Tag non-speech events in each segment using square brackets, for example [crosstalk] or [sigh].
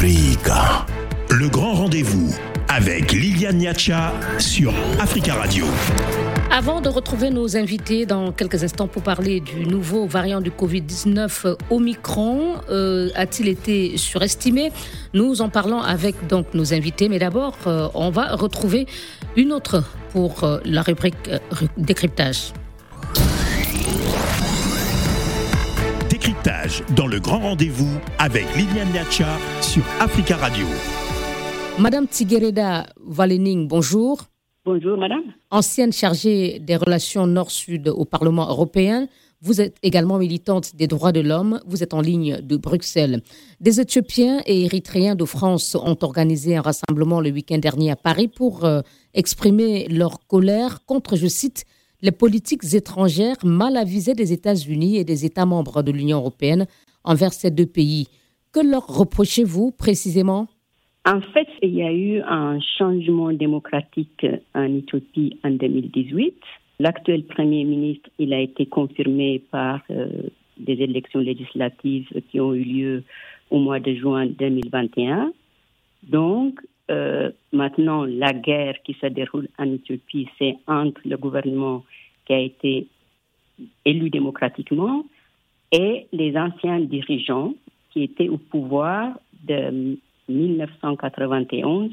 Africa. Le grand rendez-vous avec Liliane Niacha sur Africa Radio. Avant de retrouver nos invités dans quelques instants pour parler du nouveau variant du Covid-19 Omicron, euh, a-t-il été surestimé? Nous en parlons avec donc nos invités, mais d'abord, euh, on va retrouver une autre pour euh, la rubrique décryptage. Dans le grand rendez-vous avec Liliane Niacha sur Africa Radio. Madame Tiguereda Valening, bonjour. Bonjour, madame. Ancienne chargée des relations Nord-Sud au Parlement européen, vous êtes également militante des droits de l'homme. Vous êtes en ligne de Bruxelles. Des Éthiopiens et Érythréens de France ont organisé un rassemblement le week-end dernier à Paris pour euh, exprimer leur colère contre, je cite, les politiques étrangères mal avisées des États-Unis et des États membres de l'Union européenne envers ces deux pays. Que leur reprochez-vous précisément? En fait, il y a eu un changement démocratique en Éthiopie en 2018. L'actuel Premier ministre, il a été confirmé par euh, des élections législatives qui ont eu lieu au mois de juin 2021. Donc, euh, maintenant, la guerre qui se déroule en Éthiopie, c'est entre le gouvernement qui a été élu démocratiquement et les anciens dirigeants qui étaient au pouvoir de 1991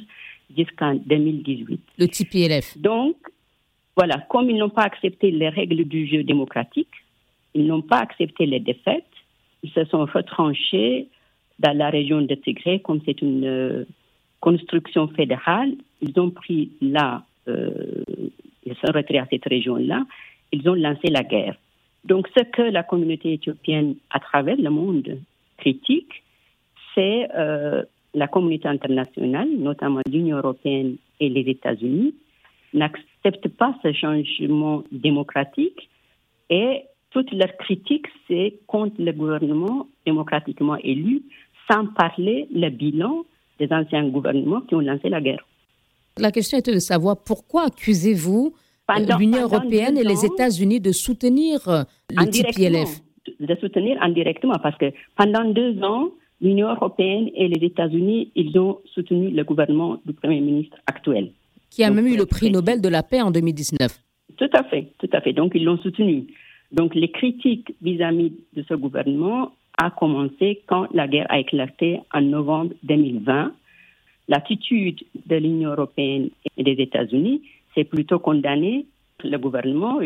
jusqu'en 2018. Le TPLF. Donc, voilà, comme ils n'ont pas accepté les règles du jeu démocratique, ils n'ont pas accepté les défaites, ils se sont retranchés dans la région de Tigré, comme c'est une euh, construction fédérale, ils ont pris là, euh, ils sont retirés à cette région-là, ils ont lancé la guerre. Donc, ce que la communauté éthiopienne, à travers le monde, critique, c'est euh, la communauté internationale, notamment l'Union européenne et les États-Unis, n'acceptent pas ce changement démocratique et toute leur critique, c'est contre le gouvernement démocratiquement élu, sans parler le bilan des anciens gouvernements qui ont lancé la guerre. La question était de savoir pourquoi accusez-vous l'Union européenne et les États-Unis de soutenir euh, le TPLF De soutenir indirectement, parce que pendant deux ans, l'Union européenne et les États-Unis, ils ont soutenu le gouvernement du Premier ministre actuel. Qui a même eu le prix Nobel de la paix en 2019. Tout à fait, tout à fait. Donc, ils l'ont soutenu. Donc, les critiques vis-à-vis de ce gouvernement a commencé quand la guerre a éclaté en novembre 2020. L'attitude de l'Union européenne et des États-Unis, c'est plutôt condamner le gouvernement.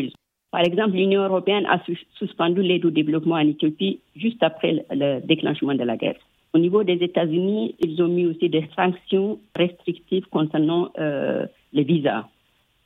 Par exemple, l'Union européenne a suspendu l'aide au développement en Éthiopie juste après le déclenchement de la guerre. Au niveau des États-Unis, ils ont mis aussi des sanctions restrictives concernant euh, les visas.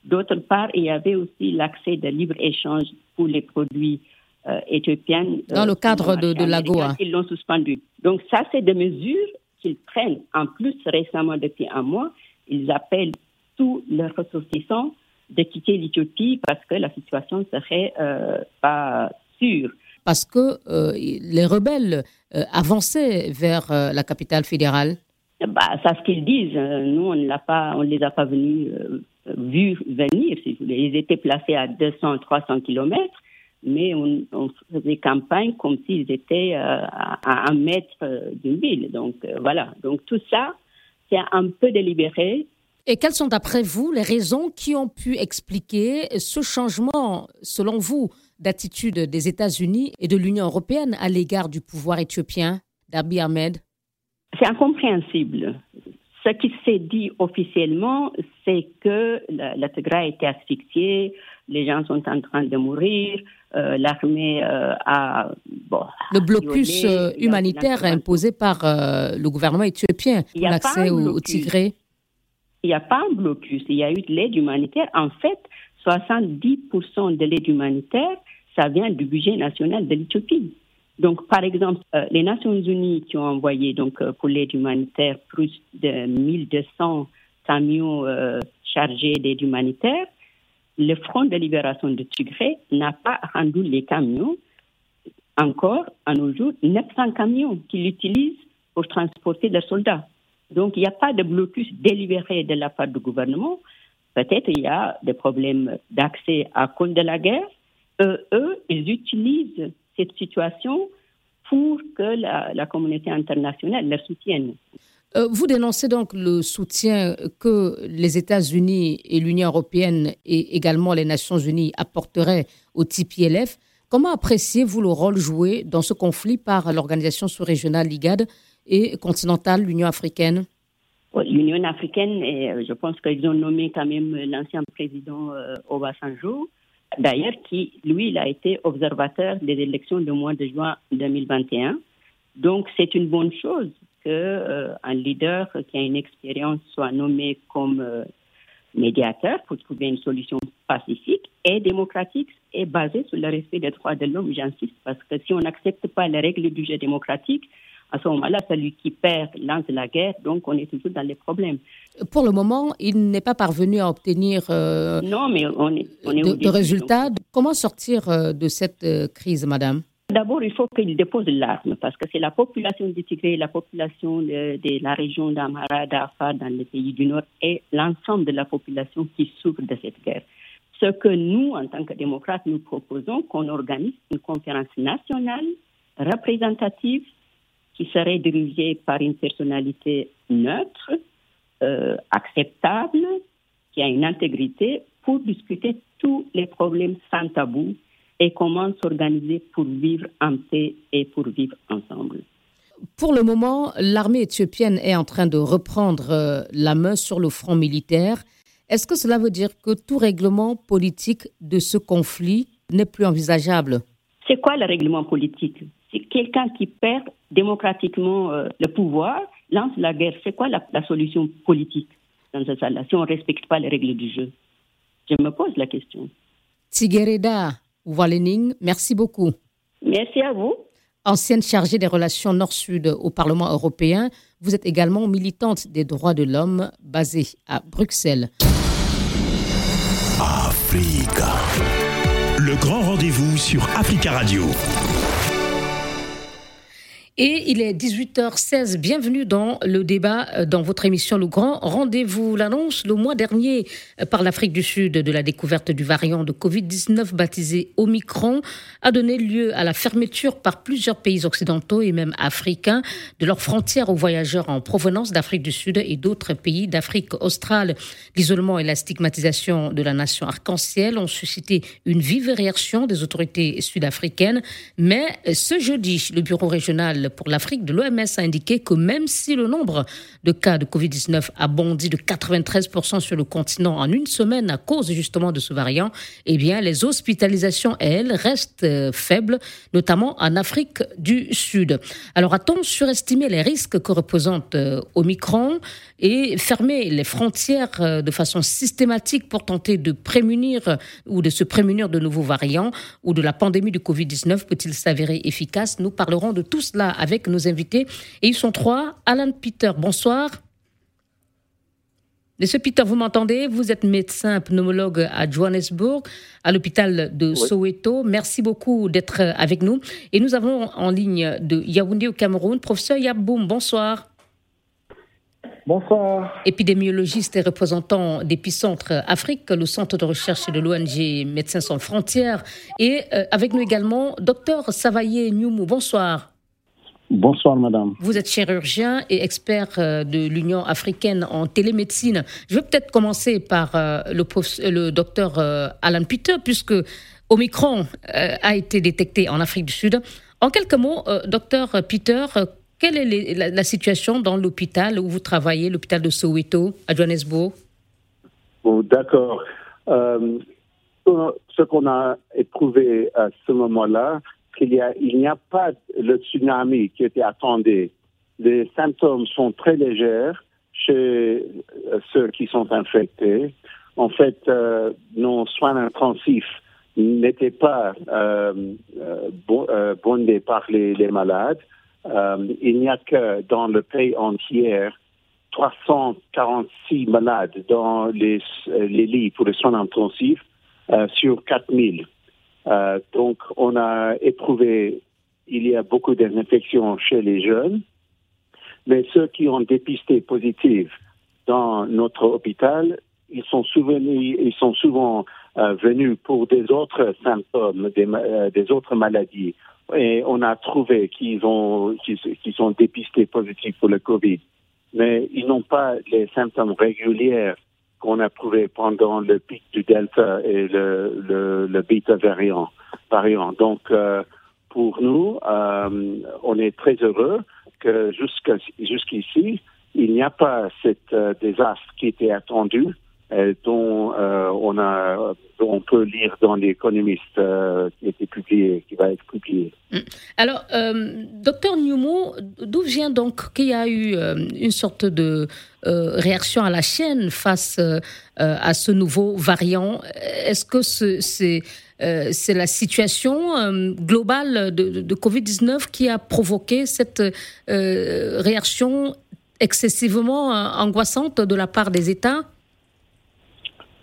D'autre part, il y avait aussi l'accès de libre-échange pour les produits euh. Euh, Dans le cadre de, de l'AGOA. Ils l'ont suspendu. Donc ça, c'est des mesures qu'ils prennent. En plus, récemment, depuis un mois, ils appellent tous leurs ressortissants de quitter l'Éthiopie parce que la situation serait euh, pas sûre. Parce que euh, les rebelles euh, avançaient vers la capitale fédérale. Bah, c'est ce qu'ils disent. Nous, on ne les a pas venus vus venir. Si vous voulez. Ils étaient placés à 200, 300 kilomètres, mais on, on, faisait campagne comme s'ils étaient à, à, un mètre d'une ville. Donc voilà. Donc tout ça, c'est un peu délibéré. Et quelles sont, d'après vous, les raisons qui ont pu expliquer ce changement, selon vous, d'attitude des États-Unis et de l'Union européenne à l'égard du pouvoir éthiopien d'Abiy Ahmed? C'est incompréhensible. Ce qui s'est dit officiellement, c'est que la, Tigray a été asphyxiée, les gens sont en train de mourir, euh, l'armée euh, a... Bon, le blocus violé, euh, humanitaire imposé par le gouvernement éthiopien pour l'accès au, au Tigré il n'y a pas un blocus, il y a eu de l'aide humanitaire. En fait, 70% de l'aide humanitaire, ça vient du budget national de l'Éthiopie. Donc, par exemple, euh, les Nations Unies qui ont envoyé donc euh, pour l'aide humanitaire plus de 1200 camions euh, chargés d'aide humanitaire, le Front de libération de Tigré n'a pas rendu les camions. Encore, à nos jours, 900 camions qu'ils utilisent pour transporter leurs soldats. Donc, il n'y a pas de blocus délibéré de la part du gouvernement. Peut-être il y a des problèmes d'accès à cause de la guerre. Euh, eux, ils utilisent cette situation pour que la, la communauté internationale leur soutienne. Euh, vous dénoncez donc le soutien que les États-Unis et l'Union européenne et également les Nations unies apporteraient au TPLF. Comment appréciez-vous le rôle joué dans ce conflit par l'organisation sous-régionale l'IGAD et continentale l'Union africaine? L'Union africaine, et je pense qu'ils ont nommé quand même l'ancien président euh, Obasanjo, d'ailleurs, qui, lui, il a été observateur des élections du mois de juin 2021. Donc, c'est une bonne chose qu'un euh, leader qui a une expérience soit nommé comme euh, médiateur pour trouver une solution pacifique et démocratique et basée sur le respect des droits de l'homme, j'insiste, parce que si on n'accepte pas les règles du jeu démocratique, à ce moment-là, celui qui perd lance la guerre, donc on est toujours dans les problèmes. Pour le moment, il n'est pas parvenu à obtenir euh, non, mais on est, on est de, résultats. Comment sortir de cette crise, madame? D'abord, il faut qu'il dépose l'arme parce que c'est la population du Tigré, la population de, la région d'Amara, d'Afar, dans les pays du Nord et l'ensemble de la population qui souffre de cette guerre. Ce que nous, en tant que démocrates, nous proposons qu'on organise une conférence nationale représentative qui serait dirigé par une personnalité neutre, euh, acceptable, qui a une intégrité pour discuter tous les problèmes sans tabou et comment s'organiser pour vivre en paix et pour vivre ensemble. Pour le moment, l'armée éthiopienne est en train de reprendre euh, la main sur le front militaire. Est-ce que cela veut dire que tout règlement politique de ce conflit n'est plus envisageable? C'est quoi le règlement politique? C'est quelqu'un qui perd démocratiquement euh, le pouvoir, lance la guerre. C'est quoi la, solution politique dans ce cas-là si on ne respecte pas les règles du jeu? Je me pose la question. Tigereda Walening, merci beaucoup. Merci à vous. Ancienne chargée des relations Nord-Sud au Parlement européen, vous êtes également militante des droits de l'homme basée à Bruxelles. Africa. Le grand rendez-vous sur Africa Radio. Et il est 18h16. Bienvenue dans le débat, euh, dans votre émission Le Grand Rendez-vous. L'annonce le mois dernier euh, par l'Afrique du Sud de la découverte du variant de Covid-19 baptisé Omicron a donné lieu à la fermeture par plusieurs pays occidentaux et même africains de leurs frontières aux voyageurs en provenance d'Afrique du Sud et d'autres pays d'Afrique australe. L'isolement et la stigmatisation de la nation arc-en-ciel ont suscité une vive réaction des autorités sud-africaines. Mais ce jeudi, le bureau régional pour l'Afrique de l'OMS a indiqué que même si le nombre de cas de Covid-19 a bondi de 93% sur le continent en une semaine à cause justement de ce variant, eh bien, les hospitalisations, elles, restent euh, faibles, notamment en Afrique du Sud. Alors, a-t-on surestimé les risques que représente euh, Omicron? Et fermer les frontières euh, de façon systématique pour tenter de prémunir ou de se prémunir de nouveaux variants ou de la pandémie du Covid-19 peut-il s'avérer efficace? Nous parlerons de tout cela avec nos invités. Et ils sont trois. Alan Peter, bonsoir. Monsieur Peter, vous m'entendez? Vous êtes médecin pneumologue à Johannesburg, à l'hôpital de Soweto. Merci beaucoup d'être avec nous. Et nous avons en ligne de Yaoundé au Cameroun, professeur Yaboum. Bonsoir. Bonsoir. Épidémiologiste et représentant d'Épicentre Afrique, le centre de recherche de l'ONG Médecins sans frontières. Et euh, avec nous également, docteur Savaye Nyoumou. Bonsoir. Bonsoir, madame. Vous êtes chirurgien et expert euh, de l'Union africaine en télémédecine. Je vais peut-être commencer par euh, le, le docteur Alan Peter, puisque Omicron a été détecté en Afrique du Sud. En quelques mots, docteur Peter, quelle est la, situation dans l'hôpital où vous travaillez, l'hôpital de Soweto, à Johannesburg? Oh, D'accord. ce qu'on a éprouvé à ce moment-là, il n'y a pas le tsunami qui était attendu. Les symptômes sont très légers chez euh, ceux qui sont infectés. En fait, euh, nos soins intensifs n'étaient pas euh, bondés par les, malades. Il n'y a que dans le pays entier 346 malades dans les, les lits pour les soins intensifs sur 4000. Euh, donc, on a éprouvé, il y a beaucoup d'infections chez les jeunes, mais ceux qui ont dépisté positif dans notre hôpital, ils sont souvent, ils sont souvent euh, venus pour des autres symptômes, des, euh, des, autres maladies. Et on a trouvé qu'ils ont, qu'ils, sont dépistés positifs pour le Covid. mais ils n'ont pas les symptômes réguliers qu'on a trouvés pendant le pic du Delta et le, le, le Beta variant. variant. Donc, euh, pour nous, euh, on est très heureux que jusqu'ici, il n'y a pas cet euh, désastre qui était attendu dont euh, on peut lire dans l'économiste publié, qui va être publié. Mm. Alors, docteur Newmo, d'où vient donc qu'il y a eu une sorte de réaction à la chaîne face à ce nouveau variant? Est-ce que c'est la situation globale de Covid-19 qui a provoqué cette réaction excessivement angoissante de la part des États?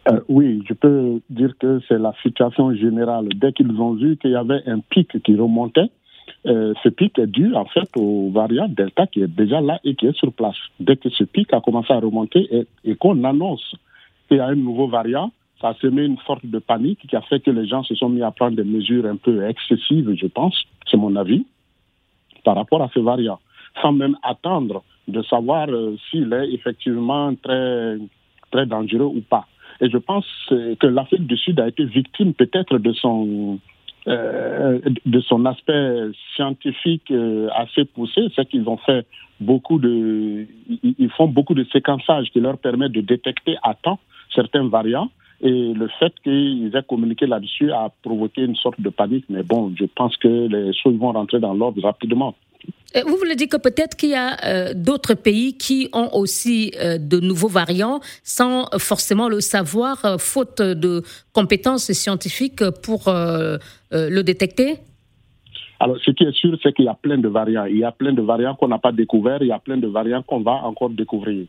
Euh, oui, je peux dire que c'est la situation générale. Dès qu'ils ont vu qu'il y avait un pic qui remontait, euh, ce pic est dû en fait au variant Delta qui est déjà là et qui est sur place. Dès que ce pic a commencé à remonter et, qu'on annonce qu'il y a un nouveau variant, ça a semé une sorte de panique qui a fait que les gens se sont mis à prendre des mesures un peu excessives, je pense, c'est mon avis, par rapport à ce variant, sans même attendre de savoir euh, s'il est effectivement très, très dangereux ou pas. Et je pense que l'Afrique du Sud a été victime peut-être de son euh, de son aspect scientifique euh, assez poussé, c'est qu'ils ont fait beaucoup de, ils font beaucoup de séquençage qui leur permet de détecter à temps certains variants. Et le fait qu'ils aient communiqué là-dessus a provoqué une sorte de panique. Mais bon, je pense que les choses vont rentrer dans l'ordre rapidement. Euh, vous voulez dire que peut-être qu'il y a euh, d'autres pays qui ont aussi euh, de nouveaux variants sans forcément le savoir, faute de compétences scientifiques pour le détecter? Alors, ce qui est sûr, c'est qu'il y a plein de variants. Il y a plein de variants qu'on n'a pas découverts, il y a plein de variants qu'on va encore découvrir.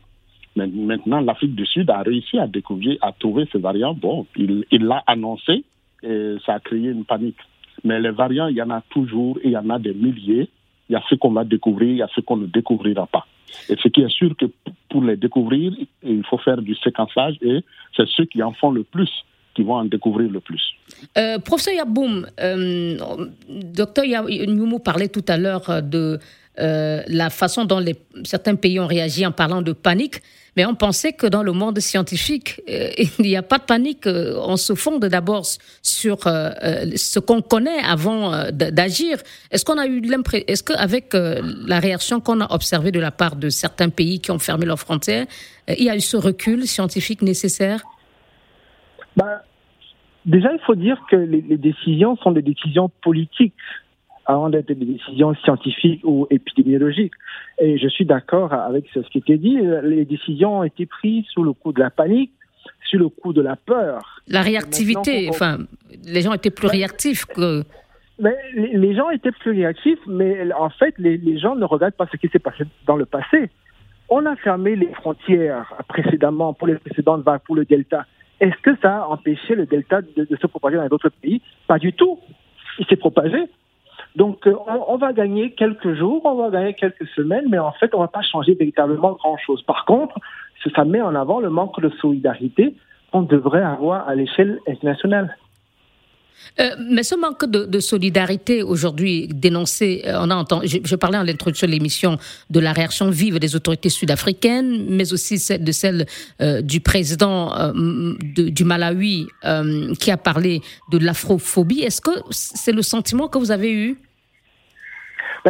Mais maintenant, l'Afrique du Sud a réussi à découvrir, à trouver ces variants. Bon, il l'a annoncé et ça a créé une panique. Mais les variants, il y en a toujours et il y en a des milliers il y a ce qu'on va découvrir, il y a ce qu'on ne découvrira pas. Et ce qui est sûr que pour les découvrir, il faut faire du séquençage et c'est ceux qui en font le plus qui vont en découvrir le plus. Euh, professeur Yaboum, euh, docteur Nyumu parlait tout à l'heure de euh, la façon dont certains pays ont réagi en parlant de panique, mais on pensait que dans le monde scientifique, euh, [laughs] il n'y a pas de panique. Euh, on se fonde d'abord sur ce qu'on connaît avant d'agir. Est-ce qu'on a eu l'impression, est-ce qu'avec la réaction qu'on a observée de la part de certains pays qui ont fermé leurs frontières, il y a eu ce recul scientifique nécessaire? Ben, Déjà, il faut dire que les décisions sont des décisions politiques avant d'être des décisions scientifiques ou épidémiologiques. Et je suis d'accord avec ce qui était dit. Les décisions ont été prises sous le coup de la panique, sous le coup de la peur. La réactivité, enfin, les gens étaient plus réactifs que. Mais les gens étaient plus réactifs, mais en fait, les, les gens ne regardent pas ce qui s'est passé dans le passé. On a fermé les frontières précédemment pour les précédentes vagues, pour le Delta. Est-ce que ça a empêché le Delta de, de se propager dans d'autres pays? Pas du tout. Il s'est propagé. Donc, euh, on, va gagner quelques jours, on va gagner quelques semaines, mais en fait, on ne va pas changer véritablement grand-chose. Par contre, ça met en avant le manque de solidarité qu'on devrait avoir à l'échelle internationale. Euh, mais ce manque de, solidarité aujourd'hui dénoncé, euh, on a entendu, je, parlais en l'introduction de l'émission de la réaction vive des autorités sud-africaines, mais aussi celle de celle du président du Malawi qui a parlé de l'afrophobie. Est-ce que c'est le sentiment que vous avez eu?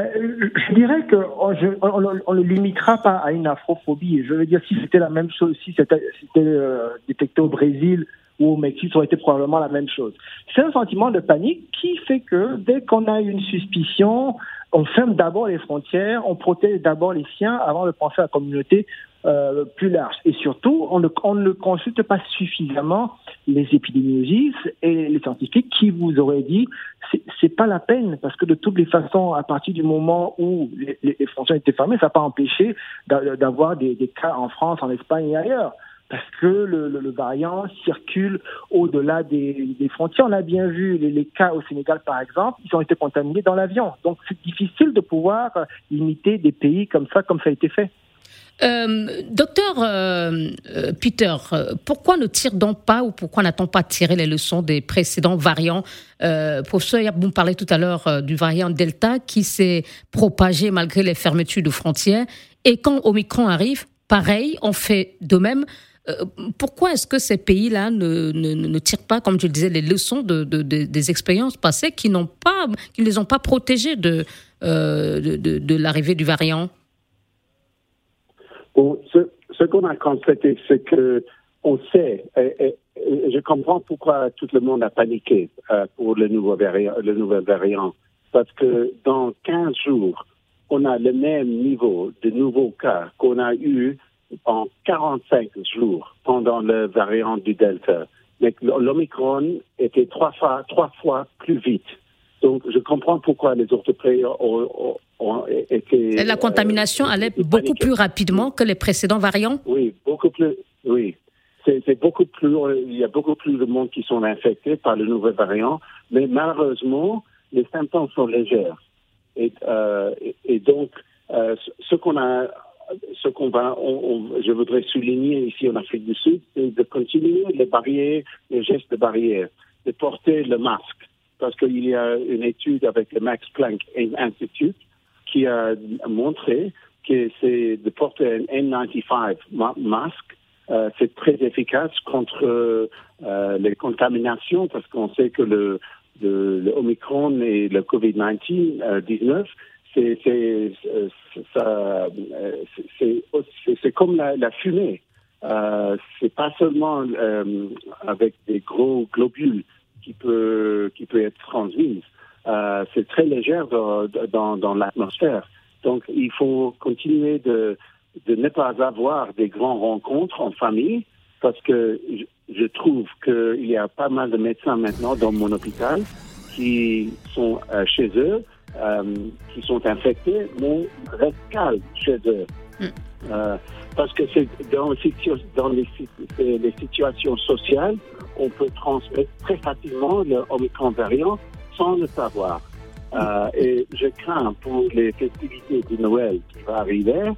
Je dirais qu'on ne le limitera pas à une afrophobie. Je veux dire, si c'était la même chose, si c'était euh, détecté au Brésil ou au Mexique, ça aurait été probablement la même chose. C'est un sentiment de panique qui fait que dès qu'on a une suspicion, on ferme d'abord les frontières, on protège d'abord les siens avant de penser à la communauté euh, plus large. Et surtout, on ne, on ne consulte pas suffisamment les épidémiologistes et les scientifiques qui vous auraient dit c'est pas la peine parce que de toutes les façons, à partir du moment où les, les frontières étaient fermées, ça n'a pas empêché d'avoir des, des, cas en France, en Espagne et ailleurs. Parce que le, le, variant circule au-delà des, des, frontières. On a bien vu les, les, cas au Sénégal, par exemple, ils ont été contaminés dans l'avion. Donc c'est difficile de pouvoir limiter des pays comme ça, comme ça a été fait. Docteur Peter, pourquoi ne tire-t-on pas ou pourquoi n'a-t-on pas tiré les leçons des précédents variants? Professeur Yaboum parlait tout à l'heure du variant Delta qui s'est propagé malgré les fermetures de frontières. Et quand Omicron arrive, pareil, on fait de même. Euh, pourquoi est-ce que ces pays-là ne, ne, tirent pas, comme je le disais, les leçons de, des expériences passées qui n'ont pas, qui ne les ont pas protégés de, euh, de, l'arrivée du variant? Ce, qu'on a constaté, c'est que on sait, et, je comprends pourquoi tout le monde a paniqué euh, pour le nouveau variant, le nouvel variant, parce que dans 15 jours, on a le même niveau de nouveaux cas qu'on a eu en 45 jours pendant le variant du Delta. Mais l'Omicron était trois fois, trois fois plus vite. Donc, je comprends pourquoi les autres pays ont, été. La contamination euh, allait beaucoup plus rapidement que les précédents variants? Oui, beaucoup plus. Oui. C'est beaucoup plus. Il y a beaucoup plus de monde qui sont infectés par le nouvel variant, mais malheureusement, les symptômes sont légers. Et, euh, et, donc, euh, ce qu'on a, ce qu'on va, je voudrais souligner ici en Afrique du Sud, c'est de continuer les barrières, les gestes de barrière, de porter le masque, parce qu'il y a une étude avec le Max Planck Institute qui a montré que c'est de porter un N95 masque, euh, c'est très efficace contre euh, les contaminations, parce qu'on sait que le Omicron et le Covid-19, euh, c'est c'est comme la, la fumée. Euh, c'est pas seulement euh, avec des gros globules qui peut qui peut être transmise. Euh, c'est très léger dans, dans, dans l'atmosphère. Donc il faut continuer de de ne pas avoir des grandes rencontres en famille parce que je trouve qu'il y a pas mal de médecins maintenant dans mon hôpital qui sont euh, chez eux, euh, qui sont infectés, mais restent calmes chez eux. Mm. Euh, parce que c'est dans, dans les, les, situations sociales, on peut transmettre très facilement le Omicron variant sans le savoir. et je crains pour les festivités de Noël qui va arriver,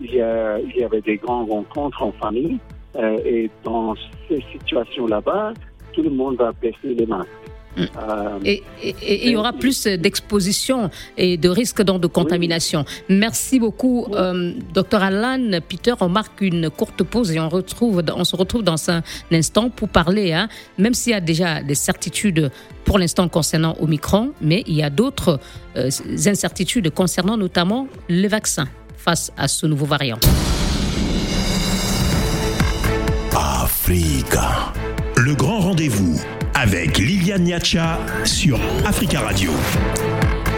il, y a, il y avait des grandes rencontres en famille. Euh, et dans ces situations là-bas, tout le monde va baisser les masques. Mm. Euh, et, il y aura plus d'exposition et de risques de contamination. Merci beaucoup, euh, docteur Alan. Peter, on marque une courte pause et on, retrouve, on se retrouve dans un instant pour parler, hein, même s'il y a déjà des certitudes pour l'instant concernant Omicron, mais il y a d'autres incertitudes concernant notamment les vaccins face à ce nouveau variant. Africa. Le grand rendez-vous avec Liliane Niacha sur Africa Radio.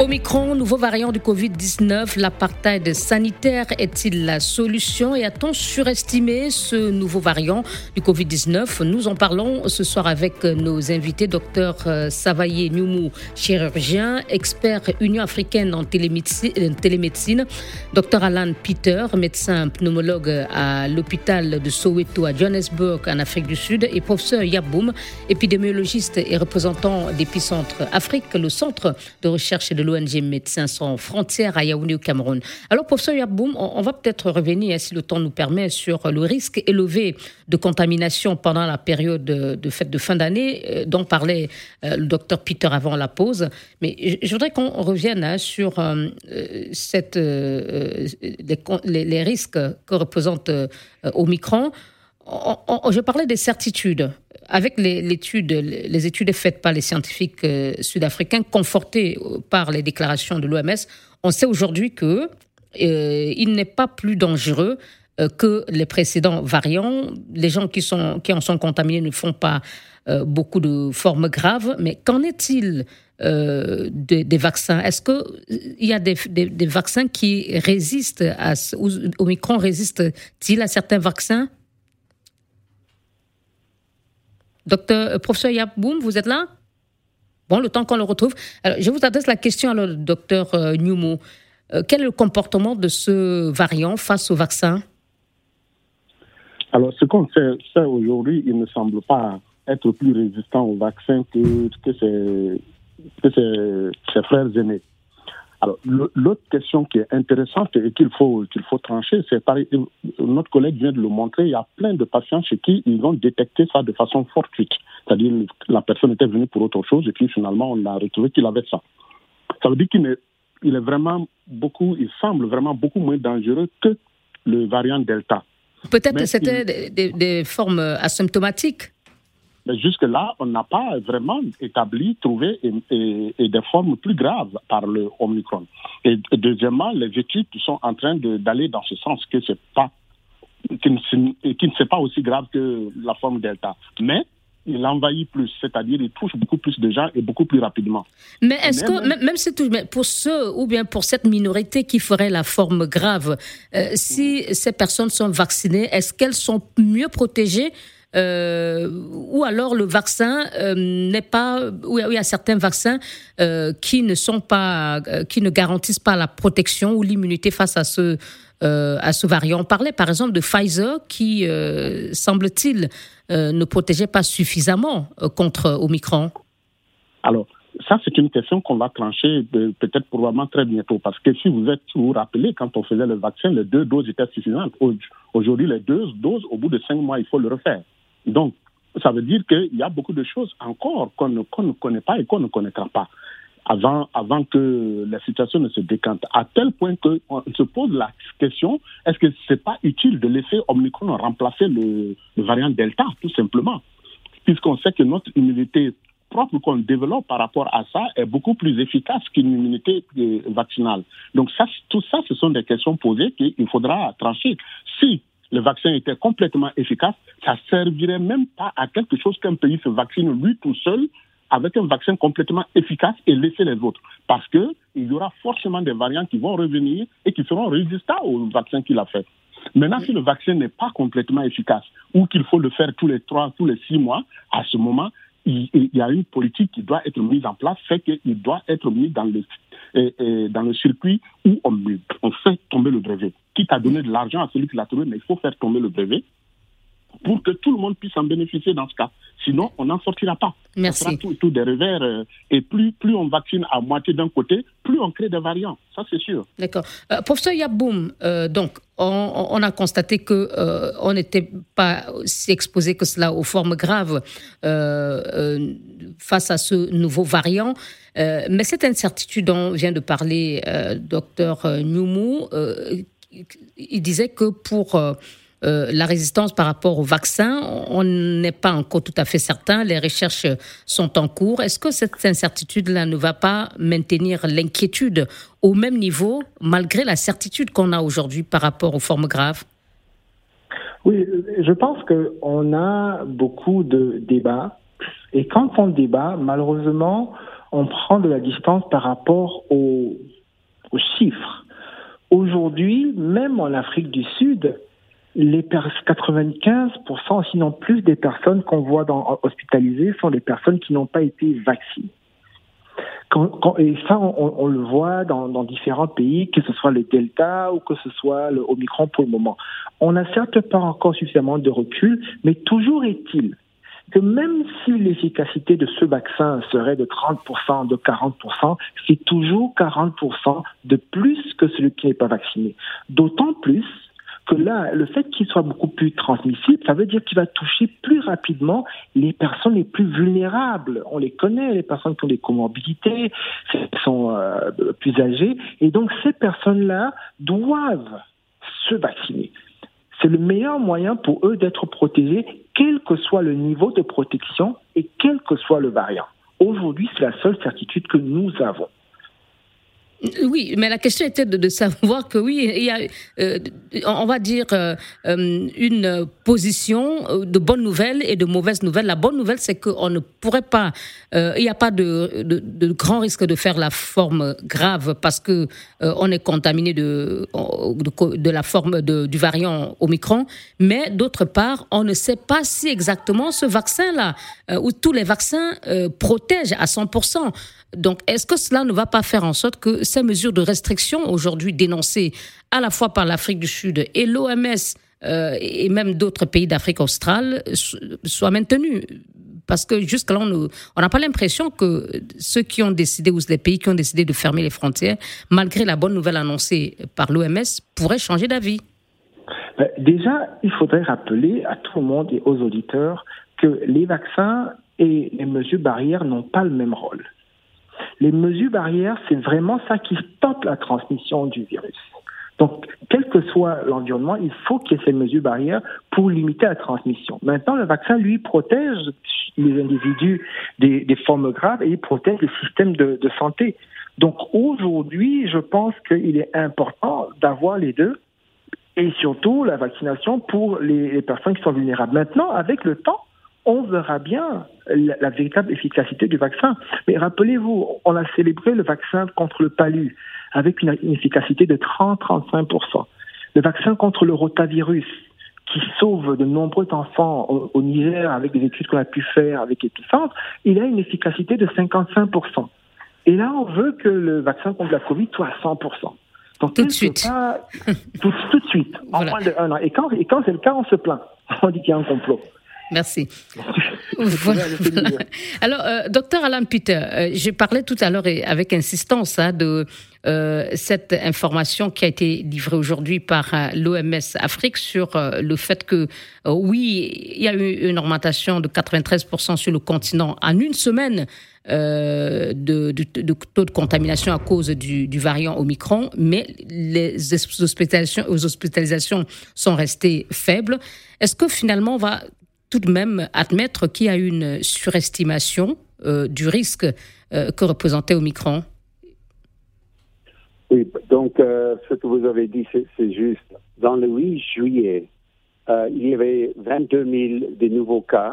Omicron, nouveau variant du Covid-19, l'apartheid sanitaire est-il la solution et a-t-on surestimé ce nouveau variant du Covid-19 Nous en parlons ce soir avec nos invités, docteur euh, Savaye Nyoumou, chirurgien, expert Union africaine en télémédecine, docteur Alan Peter, médecin pneumologue à l'hôpital de Soweto à Johannesburg en Afrique du Sud et professeur Yaboum, épidémiologiste et représentant d'Épicentre Afrique, le centre de recherche et de l'ONG Médecins sans frontières à Yaoundé au Cameroun. Alors, professeur Yaboum, on, va peut-être revenir, si le temps nous permet, sur le risque élevé de contamination pendant la période de, fête de fin d'année euh, dont parlait euh, le docteur Peter avant la pause. Mais je, voudrais qu'on revienne hein, sur euh, les, risques que représente Omicron. je parlais des certitudes avec les, les études faites par les scientifiques euh, sud-africains, confortées euh, par les déclarations de l'OMS, on sait aujourd'hui que euh, il n'est pas plus dangereux que les précédents variants. Les gens qui, en sont contaminés ne font pas beaucoup de formes graves. Mais qu'en est-il des, vaccins? Est-ce qu'il y a des, vaccins qui résistent à, Omicron Résiste-t-il à certains vaccins? Docteur, euh, professeur Yaboum, vous êtes là? Bon, le temps qu'on le retrouve. je vous adresse la question le docteur euh. Euh, quel est le comportement de ce variant face au vaccin? Alors, ce qu'on sait, aujourd'hui, il ne semble pas être plus résistant au vaccin que, que ses, frères aînés. Alors, l'autre question qui est intéressante et qu'il faut, qu'il faut trancher, c'est pareil, notre collègue vient de le montrer, il y a plein de patients chez qui ils ont détecté ça de façon fortuite. C'est-à-dire, la personne était venue pour autre chose et puis finalement, on a retrouvé qu'il avait ça. Ça veut dire qu'il est, il est vraiment beaucoup, il semble vraiment beaucoup moins dangereux que le variant Delta. Peut-être que c'était des, formes asymptomatiques. Mais jusque-là, on n'a pas vraiment établi, trouvé et, des formes plus graves par le Omicron. Et, deuxièmement, les études sont en train d'aller dans ce sens que c'est pas, qui ne, c'est pas aussi grave que la forme Delta. Mais il envahit plus, c'est-à-dire il touche beaucoup plus de gens et beaucoup plus rapidement. Mais est-ce que, même, même si pour ceux ou bien pour cette minorité qui ferait la forme grave, euh, si ces personnes sont vaccinées, est-ce qu'elles sont mieux protégées euh, ou alors le vaccin euh, n'est pas, ou il y a certains vaccins euh, qui ne sont pas, qui ne garantissent pas la protection ou l'immunité face à ce à ce variant. On parlait par exemple de Pfizer qui, semble-t-il, ne protégeait pas suffisamment contre Omicron. Alors, ça, c'est une question qu'on va trancher peut-être probablement très bientôt. Parce que si vous êtes, vous, vous rappelez, quand on faisait le vaccin, les deux doses étaient suffisantes. Aujourd'hui, les deux doses, au bout de cinq mois, il faut le refaire. Donc, ça veut dire qu'il y a beaucoup de choses encore qu'on ne, connaît pas et qu'on ne connaîtra pas avant, avant que la situation ne se décante. À tel point qu'on se pose la question, est-ce que ce n'est pas utile de laisser Omicron remplacer le, variant Delta, tout simplement? Puisqu'on sait que notre immunité propre qu'on développe par rapport à ça est beaucoup plus efficace qu'une immunité euh, vaccinale. Donc tout ça, ce sont des questions posées qu'il faudra trancher. Si le vaccin était complètement efficace, ça servirait même pas à quelque chose qu'un pays se vaccine lui tout seul avec un vaccin complètement efficace et laisser les autres. Parce qu'il y aura forcément des variants qui vont revenir et qui seront résistants au vaccin qu'il a fait. Maintenant, si le vaccin n'est pas complètement efficace ou qu'il faut le faire tous les trois, tous les six mois, à ce moment, il, y a une politique qui doit être mise en place, fait qu'il doit être mis dans le, dans le circuit où on, on fait tomber le brevet. Quitte à donner de l'argent à celui qui l'a trouvé, mais il faut faire tomber le brevet pour que tout le monde puisse en bénéficier dans ce cas. Sinon, on n'en sortira pas. Merci. On tout, tout, des revers. Euh, et plus, plus on vaccine à moitié d'un côté, plus on crée des variants. Ça, c'est sûr. D'accord. Euh, professeur Yaboum, euh, donc, on, a constaté que on n'était pas si exposé que cela aux formes graves face à ce nouveau variant. mais cette incertitude dont vient de parler docteur Nyoumou, il disait que pour euh, la résistance par rapport au vaccin, on n'est pas encore tout à fait certain. Les recherches sont en cours. Est-ce que cette incertitude-là ne va pas maintenir l'inquiétude au même niveau, malgré la certitude qu'on a aujourd'hui par rapport aux formes graves? Oui, je pense qu'on a beaucoup de débats. Et quand on débat, malheureusement, on prend de la distance par rapport aux chiffres. Aujourd'hui, même en Afrique du Sud, les 95%, sinon plus des personnes qu'on voit dans, hospitalisées sont des personnes qui n'ont pas été vaccinées. et ça, on, le voit dans, différents pays, que ce soit le Delta ou que ce soit le Omicron pour le moment. On n'a certes pas encore suffisamment de recul, mais toujours est-il que même si l'efficacité de ce vaccin serait de 30%, de 40%, c'est toujours 40% de plus que celui qui n'est pas vacciné. D'autant plus que là, le fait qu'il soit beaucoup plus transmissible, ça veut dire qu'il va toucher plus rapidement les personnes les plus vulnérables. On les connaît, les personnes qui ont des comorbidités, qui sont euh, plus âgées, et donc ces personnes-là doivent se vacciner. C'est le meilleur moyen pour eux d'être protégés, quel que soit le niveau de protection et quel que soit le variant. Aujourd'hui, c'est la seule certitude que nous avons. Oui, mais la question était de, savoir que oui, il y a, euh, on va dire, euh, euh, une position de bonnes nouvelles et de mauvaises nouvelles. La bonne nouvelle, c'est qu'on ne pourrait pas, il n'y a pas de, de, grand risque de faire la forme grave parce que on est contaminé de, de, la forme du variant Omicron. Mais d'autre part, on ne sait pas si exactement ce vaccin-là, ou tous les vaccins protègent à 100%. Donc, est-ce que cela ne va pas faire en sorte que ces mesures de restriction aujourd'hui dénoncées à la fois par l'Afrique du Sud et l'OMS et même d'autres pays d'Afrique australe soient maintenus parce que jusque-là, on n'a pas l'impression que ceux qui ont décidé, ou les pays qui ont décidé de fermer les frontières, malgré la bonne nouvelle annoncée par l'OMS, pourraient changer d'avis. Ben, déjà, il faudrait rappeler à tout le monde et aux auditeurs que les vaccins et les mesures barrières n'ont pas le même rôle. Les mesures barrières, c'est vraiment ça qui stoppe la transmission du virus. Donc, quel que soit l'environnement, il faut qu'il y ait ces mesures barrières pour limiter la transmission. Maintenant, le vaccin, lui, protège les individus des, formes graves et il protège le système de, santé. Donc, aujourd'hui, je pense qu'il est important d'avoir les deux et surtout la vaccination pour les personnes qui sont vulnérables. Maintenant, avec le temps, on verra bien la, véritable efficacité du vaccin. Mais rappelez-vous, on a célébré le vaccin contre le palu avec une, efficacité de 30-35%. Le vaccin contre le rotavirus, qui sauve de nombreux enfants au, Niger avec des études qu'on a pu faire avec Epicentre, il a une efficacité de 55%. Et là, on veut que le vaccin contre la Covid soit à 100%. Donc, tout de suite. tout, de suite, en [laughs] moins d'un an. Et quand, et quand c'est le cas, on se plaint. [laughs] On dit qu'il y a un complot. Merci. [laughs] [laughs] Alors, euh, docteur Alain Peter, euh, j'ai parlé tout à l'heure avec insistance hein, de euh, cette information qui a été livrée aujourd'hui par l'OMS Afrique sur le fait que, oui, il y a eu une augmentation de 93% sur le continent en une semaine. de, de, taux de contamination à cause du, du variant Omicron, mais les hospitalisations, les hospitalisations sont restées faibles. Est-ce que finalement on va tout de même admettre qu'il y a une surestimation euh, du risque euh, que représentait Omicron. Oui, donc euh, ce que vous avez dit, c'est juste. Dans le 8 juillet, il y avait 22 000 de nouveaux cas.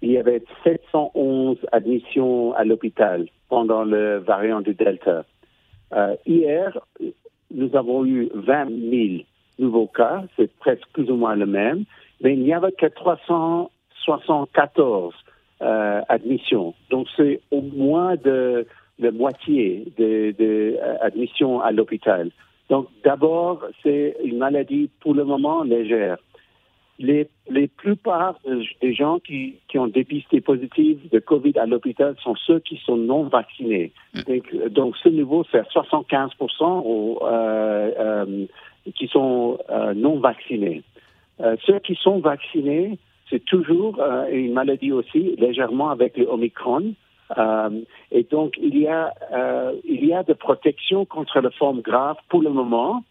Il y avait 711 admissions à l'hôpital pendant le variant du Delta. hier, nous avons eu 20 000 nouveaux cas, c'est presque plus ou moins le même mais il n'y avait que 374 euh, admissions. Donc c'est au moins de la moitié des de, euh, admissions à l'hôpital. Donc d'abord, c'est une maladie pour le moment légère. Les, les plupart des gens qui, qui ont dépisté positif de Covid à l'hôpital sont ceux qui sont non vaccinés. Mm. Donc, ce niveau, c'est 75% au, euh, euh, qui sont euh, non vaccinés. Euh, ceux qui sont vaccinés, c'est toujours euh, une maladie aussi, légèrement avec le Omicron. Euh, et donc, il y a, il y a de protection contre la forme grave pour le moment.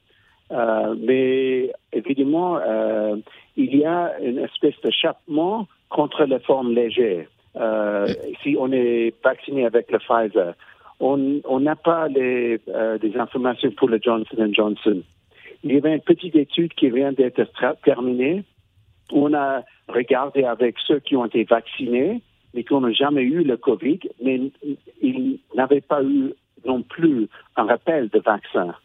mais évidemment, il y a une espèce d'échappement contre la forme légère. si on est vacciné avec le Pfizer, on n'a pas les, des informations pour le Johnson Johnson. Il y avait une petite étude qui vient d'être terminée. On a regardé avec ceux qui ont été vaccinés, mais qui n'ont jamais eu le COVID, mais ils n'avaient pas eu non plus un rappel de vaccin,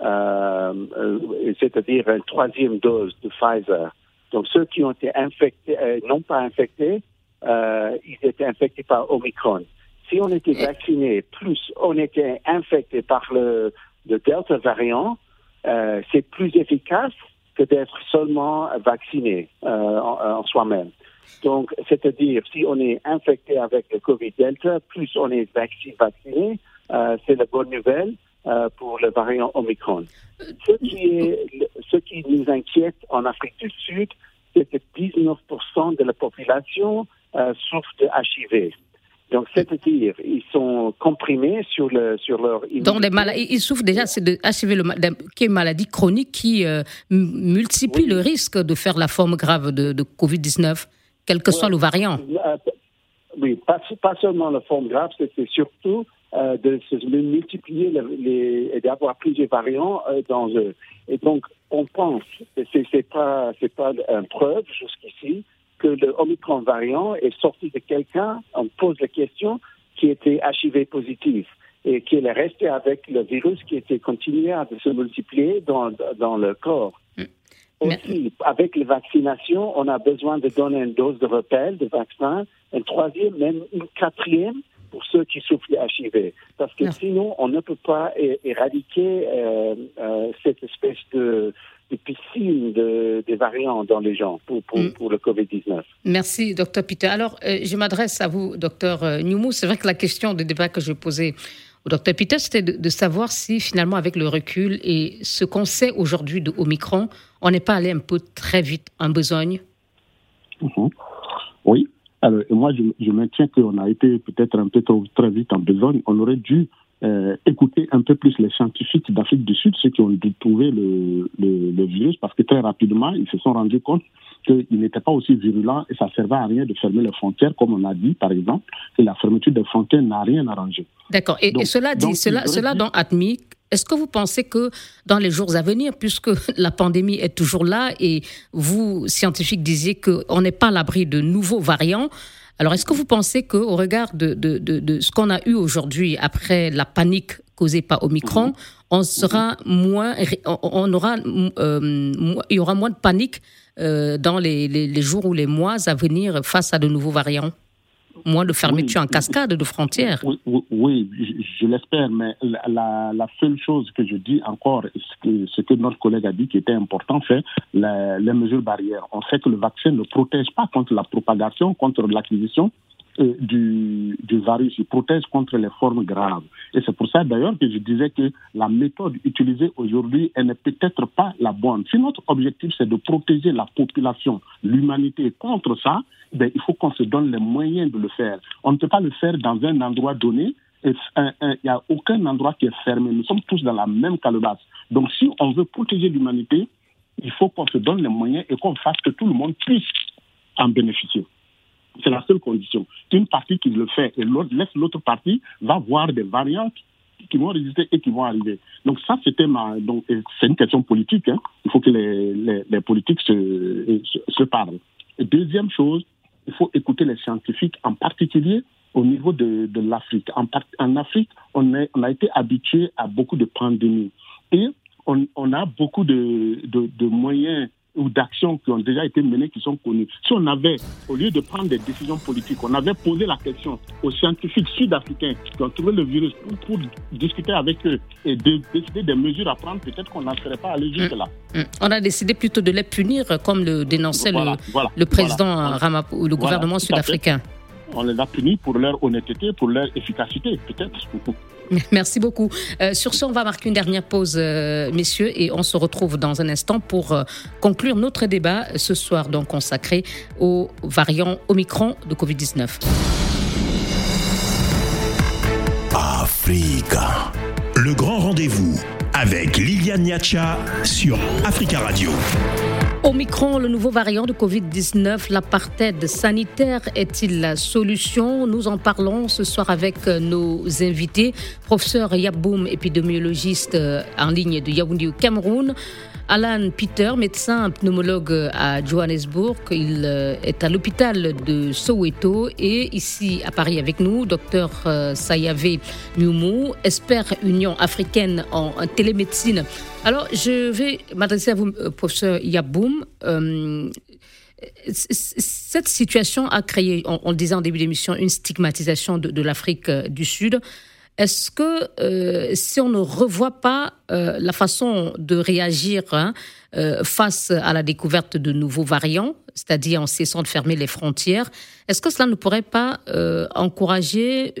euh, euh, c'est-à-dire une troisième dose de Pfizer. Donc ceux qui ont été infectés, euh, non pas infectés, ils étaient infectés par Omicron. Si on était vacciné, plus on était infecté par le, le Delta variant, euh, c'est plus efficace que d'être seulement vacciné euh, en, soi-même. Donc, c'est-à-dire, si on est infecté avec le Covid-Delta, plus on est vacciné, euh, c'est la bonne nouvelle pour le variant Omicron. Ce qui, est, ce qui nous inquiète en Afrique du Sud, c'est que 19% de la population souffre de HIV. Donc, c'est-à-dire, ils sont comprimés sur, le, sur leur Donc, les maladies, ils souffrent déjà de HIV, qui est une maladie chronique qui euh, multiplie le risque de faire la forme grave de, de Covid-19, quel que soit le variant. Euh, oui, pas, pas, seulement la forme grave, c'est surtout euh, de se multiplier les, et d'avoir plusieurs variants dans eux. Et donc, on pense, c'est n'est pas, pas une preuve jusqu'ici, que le Omicron variant est sorti de quelqu'un, on pose la question, qui était HIV positif et qui est resté avec le virus qui était continué à se multiplier dans, dans le corps. Mm. Aussi, avec les vaccinations, on a besoin de donner une dose de rappel de vaccin, une troisième, même une quatrième pour ceux qui souffrent de HIV. Parce que sinon, on ne peut pas éradiquer euh, euh, cette espèce de, de difficile de, des variants dans les gens pour, pour, mm. le Covid-19. Merci, docteur Peter. Alors, euh, je m'adresse à vous, docteur euh, Newmou. C'est vrai que la question de débat que je posais au docteur Peter, c'était de, savoir si finalement, avec le recul et ce qu'on sait aujourd'hui de Omicron, on n'est pas allé un peu très vite en besogne? Mhm. Oui. Alors, moi, je, je maintiens qu'on a été peut-être un peu trop, très vite en besogne. On aurait dû euh, écouter un peu plus les scientifiques d'Afrique du Sud, ceux qui ont dû trouver le, le, virus, parce que très rapidement, ils se sont rendus compte qu'il n'était pas aussi virulent et ça ne servait à rien de fermer les frontières, comme on a dit, par exemple, et la fermeture des frontières n'a rien arrangé. D'accord. Et, cela dit, cela, cela donc admis, est-ce que vous pensez que dans les jours à venir, puisque [laughs] la pandémie est toujours là et vous, scientifiques, disiez qu'on n'est pas à l'abri de nouveaux variants, alors, est-ce que vous pensez qu'au regard de, de, ce qu'on a eu aujourd'hui, après la panique causée par Omicron, mhm. on sera moins, on aura, euh, il y aura moins de panique euh, dans les, les, jours ou les mois à venir face à de nouveaux variants? Moins de fermeture en cascade de frontières. Oui, je, l'espère, mais la, seule chose que je dis encore, ce que, ce que notre collègue a dit qui était important, c'est les mesures barrières. On sait que le vaccin ne protège pas contre la propagation, contre l'acquisition du, du virus, il protège contre les formes graves. Et c'est pour ça d'ailleurs que je disais que la méthode utilisée aujourd'hui, elle n'est peut-être pas la bonne. Si notre objectif c'est de protéger la population, l'humanité contre ça, ben, il faut qu'on se donne les moyens de le faire. On ne peut pas le faire dans un endroit donné. Il n'y a aucun endroit qui est fermé. Nous sommes tous dans la même calebasse. Donc si on veut protéger l'humanité, il faut qu'on se donne les moyens et qu'on fasse que tout le monde puisse en bénéficier. C'est la seule condition. Une partie qui le fait et l'autre laisse l'autre partie va voir des variantes qui vont résister et qui vont arriver. Donc ça, c'était ma... Donc c'est une question politique. Hein. Il faut que les, les, politiques se, se, parlent. Deuxième chose, il faut écouter les scientifiques, en particulier au niveau de, de l'Afrique. En, en, Afrique, on, est, on a été habitué à beaucoup de pandémies. Et on, on a beaucoup de, de moyens ou d'actions qui ont déjà été menées, qui sont connues. Si on avait, au lieu de prendre des décisions politiques, on avait posé la question aux scientifiques sud-africains qui ont trouvé le virus pour, discuter avec eux et de, décider des mesures à prendre, peut-être qu'on n'en serait pas allé jusque-là. Mm. Mm. On a décidé plutôt de les punir, comme le dénonçait le, président ou le gouvernement sud-africain. On les a punis pour leur honnêteté, pour leur efficacité, peut-être. [laughs] Merci beaucoup. Euh, sur ce, on va marquer une dernière pause, euh, messieurs, et on se retrouve dans un instant pour euh, conclure notre débat ce soir, donc consacré aux variants Omicron de Covid-19. Africa. Le grand rendez-vous avec Liliane Niacha sur Africa Radio. Omicron, le nouveau variant de Covid-19, l'apartheid sanitaire est-il la solution? Nous en parlons ce soir avec nos invités. Professeur Yaboum, épidémiologiste en ligne de Yaoundé au Cameroun. Alan Peter, médecin pneumologue à Johannesburg. Il euh, est à l'hôpital de Soweto et ici à Paris avec nous, docteur euh, Sayave Nyumu, expert Union africaine en télémédecine. Alors, je vais m'adresser à vous, euh, professeur Yaboum. cette situation a créé, on, le disait en début d'émission, une stigmatisation de l'Afrique du Sud. Est-ce que euh, si on ne revoit pas euh, la façon de réagir hein, euh, face à la découverte de nouveaux variants, c'est-à-dire en cessant de fermer les frontières, est-ce que cela ne pourrait pas encourager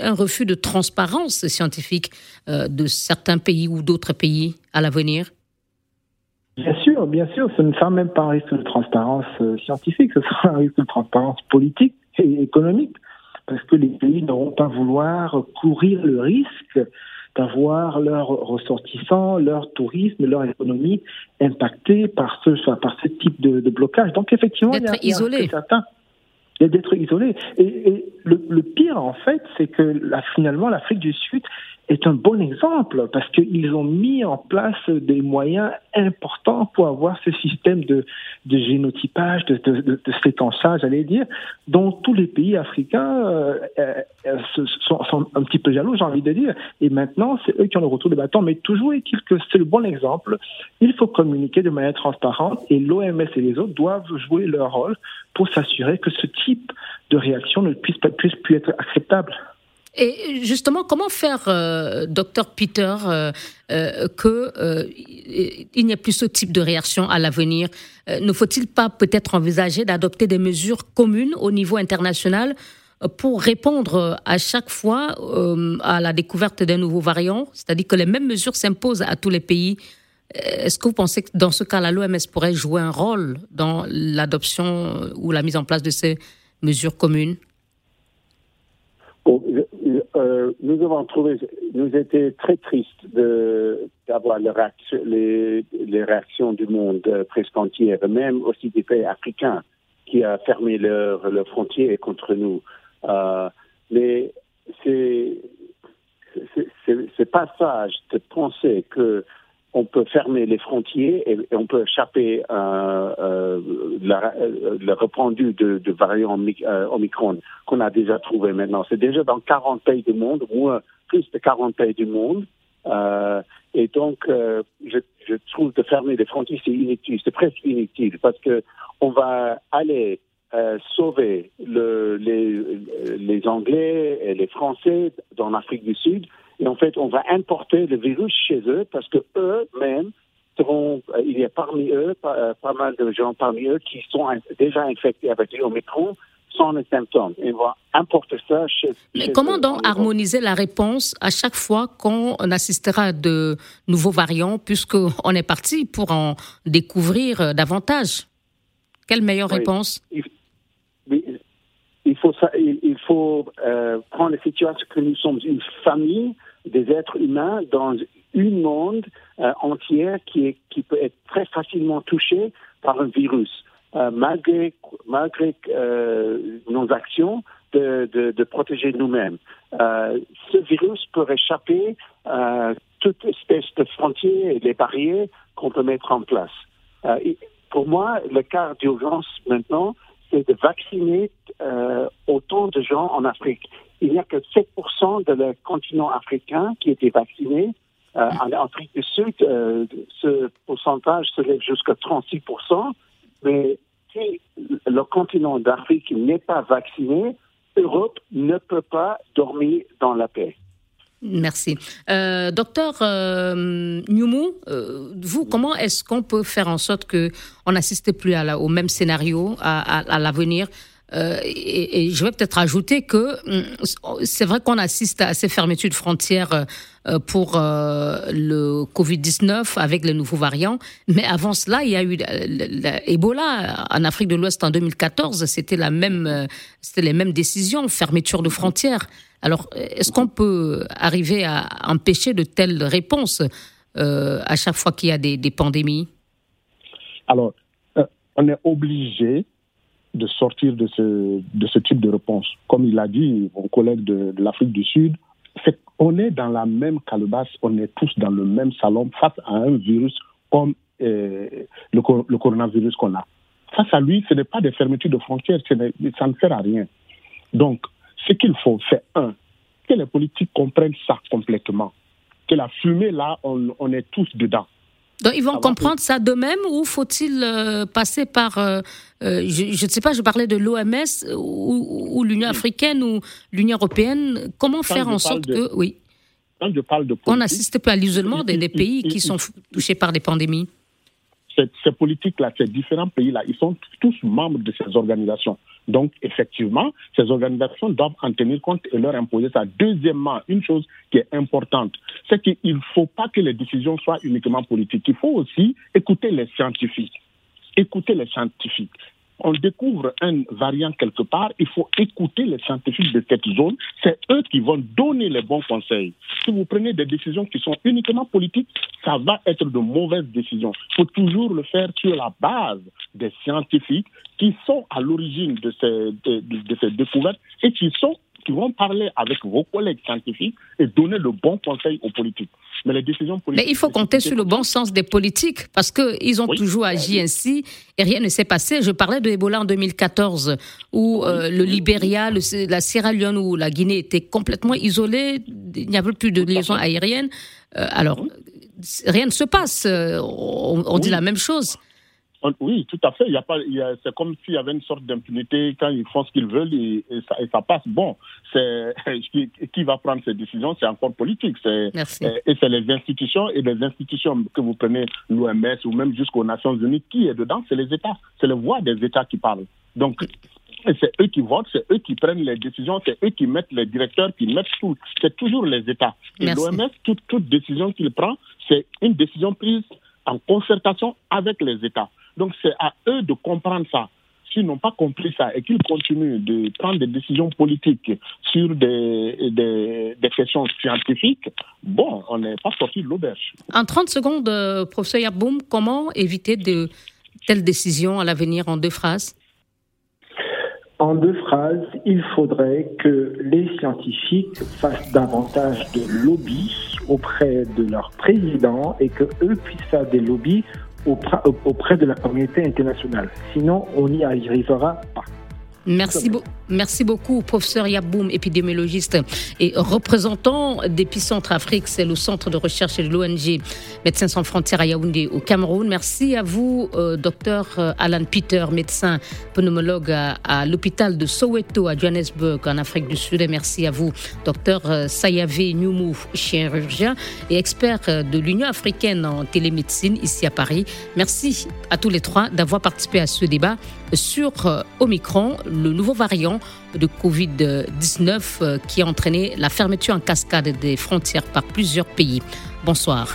un refus de transparence scientifique de certains pays ou d'autres pays à l'avenir? Bien sûr, bien sûr, ce ne sera même pas un risque de transparence scientifique, ce sera un risque de transparence politique et économique parce que les pays n'auront pas vouloir courir le risque d'avoir leurs ressortissants, leur tourisme, leur économie impactés par ce, par ce type de, blocage. Donc effectivement, il y a, isolé. A d'être isolé. Et, le, le, pire, en fait, c'est que là, finalement, l'Afrique du Sud est un bon exemple parce qu'ils ont mis en place des moyens importants pour avoir ce système de, de génotypage, de, de, de, séquençage, j'allais dire, dont tous les pays africains euh, euh, sont, sont, un petit peu jaloux, j'ai envie de dire. Et maintenant, c'est eux qui ont le retour de bâton. Mais toujours est-il que c'est le bon exemple. Il faut communiquer de manière transparente et l'OMS et les autres doivent jouer leur rôle pour s'assurer que ce type de réaction ne puisse, pas, puisse plus être acceptable. Et justement, comment faire, euh, docteur Peter, euh, euh, que il n'y ait plus ce type de réaction à l'avenir? Ne faut-il pas peut-être envisager d'adopter des mesures communes au niveau international pour répondre à chaque fois à la découverte d'un nouveau variant, c'est-à-dire que les mêmes mesures s'imposent à tous les pays. Est-ce que vous pensez que dans ce cas-là, l'OMS pourrait jouer un rôle dans l'adoption ou la mise en place de ces mesures communes? Euh, nous avons trouvé, nous étions très tristes d'avoir les, réactions du monde euh, presque entier, même aussi des pays africains qui a fermé leurs leur frontières contre nous. Euh, mais c'est c'est pas sage de penser que on peut fermer les frontières et, on peut échapper à euh, le répandu de, de variants euh, Omicron qu'on a déjà trouvé maintenant. C'est déjà dans 40 pays du monde, ou plus de 40 pays du monde. Euh, et donc, euh, je, trouve de fermer les frontières, c'est inutile, c'est presque inutile, parce que on va aller sauver le, les, les Anglais et les Français dans l'Afrique du Sud, et en fait, on va importer le virus chez eux parce que eux-mêmes seront, euh, il y a parmi eux pas, pas, mal de gens parmi eux qui sont déjà infectés avec l'Omicron sans les symptômes. Et on va importer ça chez, Mais comment donc harmoniser la réponse à chaque fois qu'on assistera à de nouveaux variants, puisqu'on est parti pour en découvrir euh, davantage? Quelle meilleure réponse? Il il faut euh, prendre la situation que nous sommes une famille des êtres humains dans un monde euh, entier qui, peut être très facilement touché par un virus, euh, malgré, euh, nos actions de, protéger nous-mêmes. Ce virus peut échapper à toute espèce de frontières et les barrières qu'on peut mettre en place. pour moi, le cas d'urgence maintenant, de vacciner euh, autant de gens en Afrique. Il n'y a que 7% de le continent africain qui était vacciné. Euh, en Afrique du Sud, euh, ce pourcentage se lève jusqu'à 36%. Mais si le continent d'Afrique n'est pas vacciné, l'Europe ne peut pas dormir dans la paix. Merci. Euh, docteur euh, euh, vous, comment est-ce qu'on peut faire en sorte qu'on n'assiste plus à au même scénario à, l'avenir? Et, je vais peut-être ajouter que hum, c'est vrai qu'on assiste à ces fermetures de frontières pour le Covid-19 avec les nouveaux variants, mais avant cela, il y a eu l'Ebola en Afrique de l'Ouest en 2014. C'était la même, c'était les mêmes décisions, fermeture de frontières. Alors, est-ce qu'on peut arriver à empêcher de telles réponses euh, à chaque fois qu'il y a des, pandémies? Alors, euh, on est obligé de sortir de ce, de ce type de réponse. Comme il a dit, mon collègue de, l'Afrique du Sud, on est dans la même calebasse, on est tous dans le même salon face à un virus comme euh, le, le, coronavirus qu'on a. Face à lui, ce n'est pas des fermetures de frontières, ça ne sert à rien. Donc, ce qu'il faut, c'est un, que les politiques comprennent ça complètement. Que la fumée, là, on, est tous dedans. Donc ils vont comprendre ça d'eux-mêmes ou faut-il euh, passer par, euh, euh, je ne sais pas, je parlais de l'OMS ou, l'Union africaine ou l'Union européenne. Comment faire en sorte que, oui, on n'assiste plus à l'isolement des, pays qui sont touchés par des pandémies. Ces politiques-là, ces différents pays-là, ils sont tous membres de ces organisations. Donc, effectivement, ces organisations doivent en tenir compte et leur imposer ça. Deuxièmement, une chose qui est importante, c'est qu'il ne faut pas que les décisions soient uniquement politiques. Il faut aussi écouter les scientifiques. Écouter les scientifiques on découvre un variant quelque part, il faut écouter les scientifiques de cette zone. C'est eux qui vont donner les bons conseils. Si vous prenez des décisions qui sont uniquement politiques, ça va être de mauvaises décisions. Il faut toujours le faire sur la base des scientifiques qui sont à l'origine de ces, découvertes et qui sont qui vont parler avec vos collègues scientifiques et donner le bon conseil aux politiques. Mais les décisions politiques. Mais il faut compter sur le bon sens des politiques parce qu'ils ont toujours agi ainsi et rien ne s'est passé. Je parlais de Ebola en 2014 où euh, le Libéria, la Sierra Leone ou la Guinée étaient complètement isolés. Il n'y avait plus de liaison aérienne. Euh, alors, rien ne se passe. Euh, on, dit la même chose. Oui, tout à fait. Il y a pas, c'est comme s'il y avait une sorte d'impunité quand ils font ce qu'ils veulent et, ça, et, ça, passe. Bon, c'est [laughs] qui, va prendre ces décisions, c'est encore politique. C'est, et c'est les institutions et les institutions que vous prenez l'OMS ou même jusqu'aux Nations Unies qui est dedans, c'est les États, c'est le voix des États qui parlent. Donc c'est eux qui votent, c'est eux qui prennent les décisions, c'est eux qui mettent les directeurs, qui mettent tout. C'est toujours les États. Et l'OMS, toute, toute décision qu'il prend, c'est une décision prise en concertation avec les États. Donc c'est à eux de comprendre ça. S'ils n'ont pas compris ça et qu'ils continuent de prendre des décisions politiques sur des, des, questions scientifiques, bon, on n'est pas sorti de l'auberge. En 30 secondes, euh, professeur Yaboum, comment éviter de telles décisions à l'avenir en deux phrases? En deux phrases, il faudrait que les scientifiques fassent davantage de lobby auprès de leurs présidents et que eux puissent faire des lobbies auprès de la communauté internationale. Sinon, on n'y arrivera pas. Merci, merci beaucoup, professeur Yaboum, épidémiologiste et représentant d'Épicentre Afrique. C'est le centre de recherche de l'ONG Médecins sans frontières à Yaoundé au Cameroun. Merci à vous, euh, docteur euh, Alan Peter, médecin pneumologue à, l'hôpital de Soweto à Johannesburg en Afrique du Sud. Et merci à vous, docteur euh, Sayave Nyoumou, chirurgien et expert de l'Union africaine en télémédecine ici à Paris. Merci à tous les trois d'avoir participé à ce débat sur Omicron le nouveau variant de Covid-19 euh, qui a entraîné la fermeture en cascade des frontières par plusieurs pays. Bonsoir.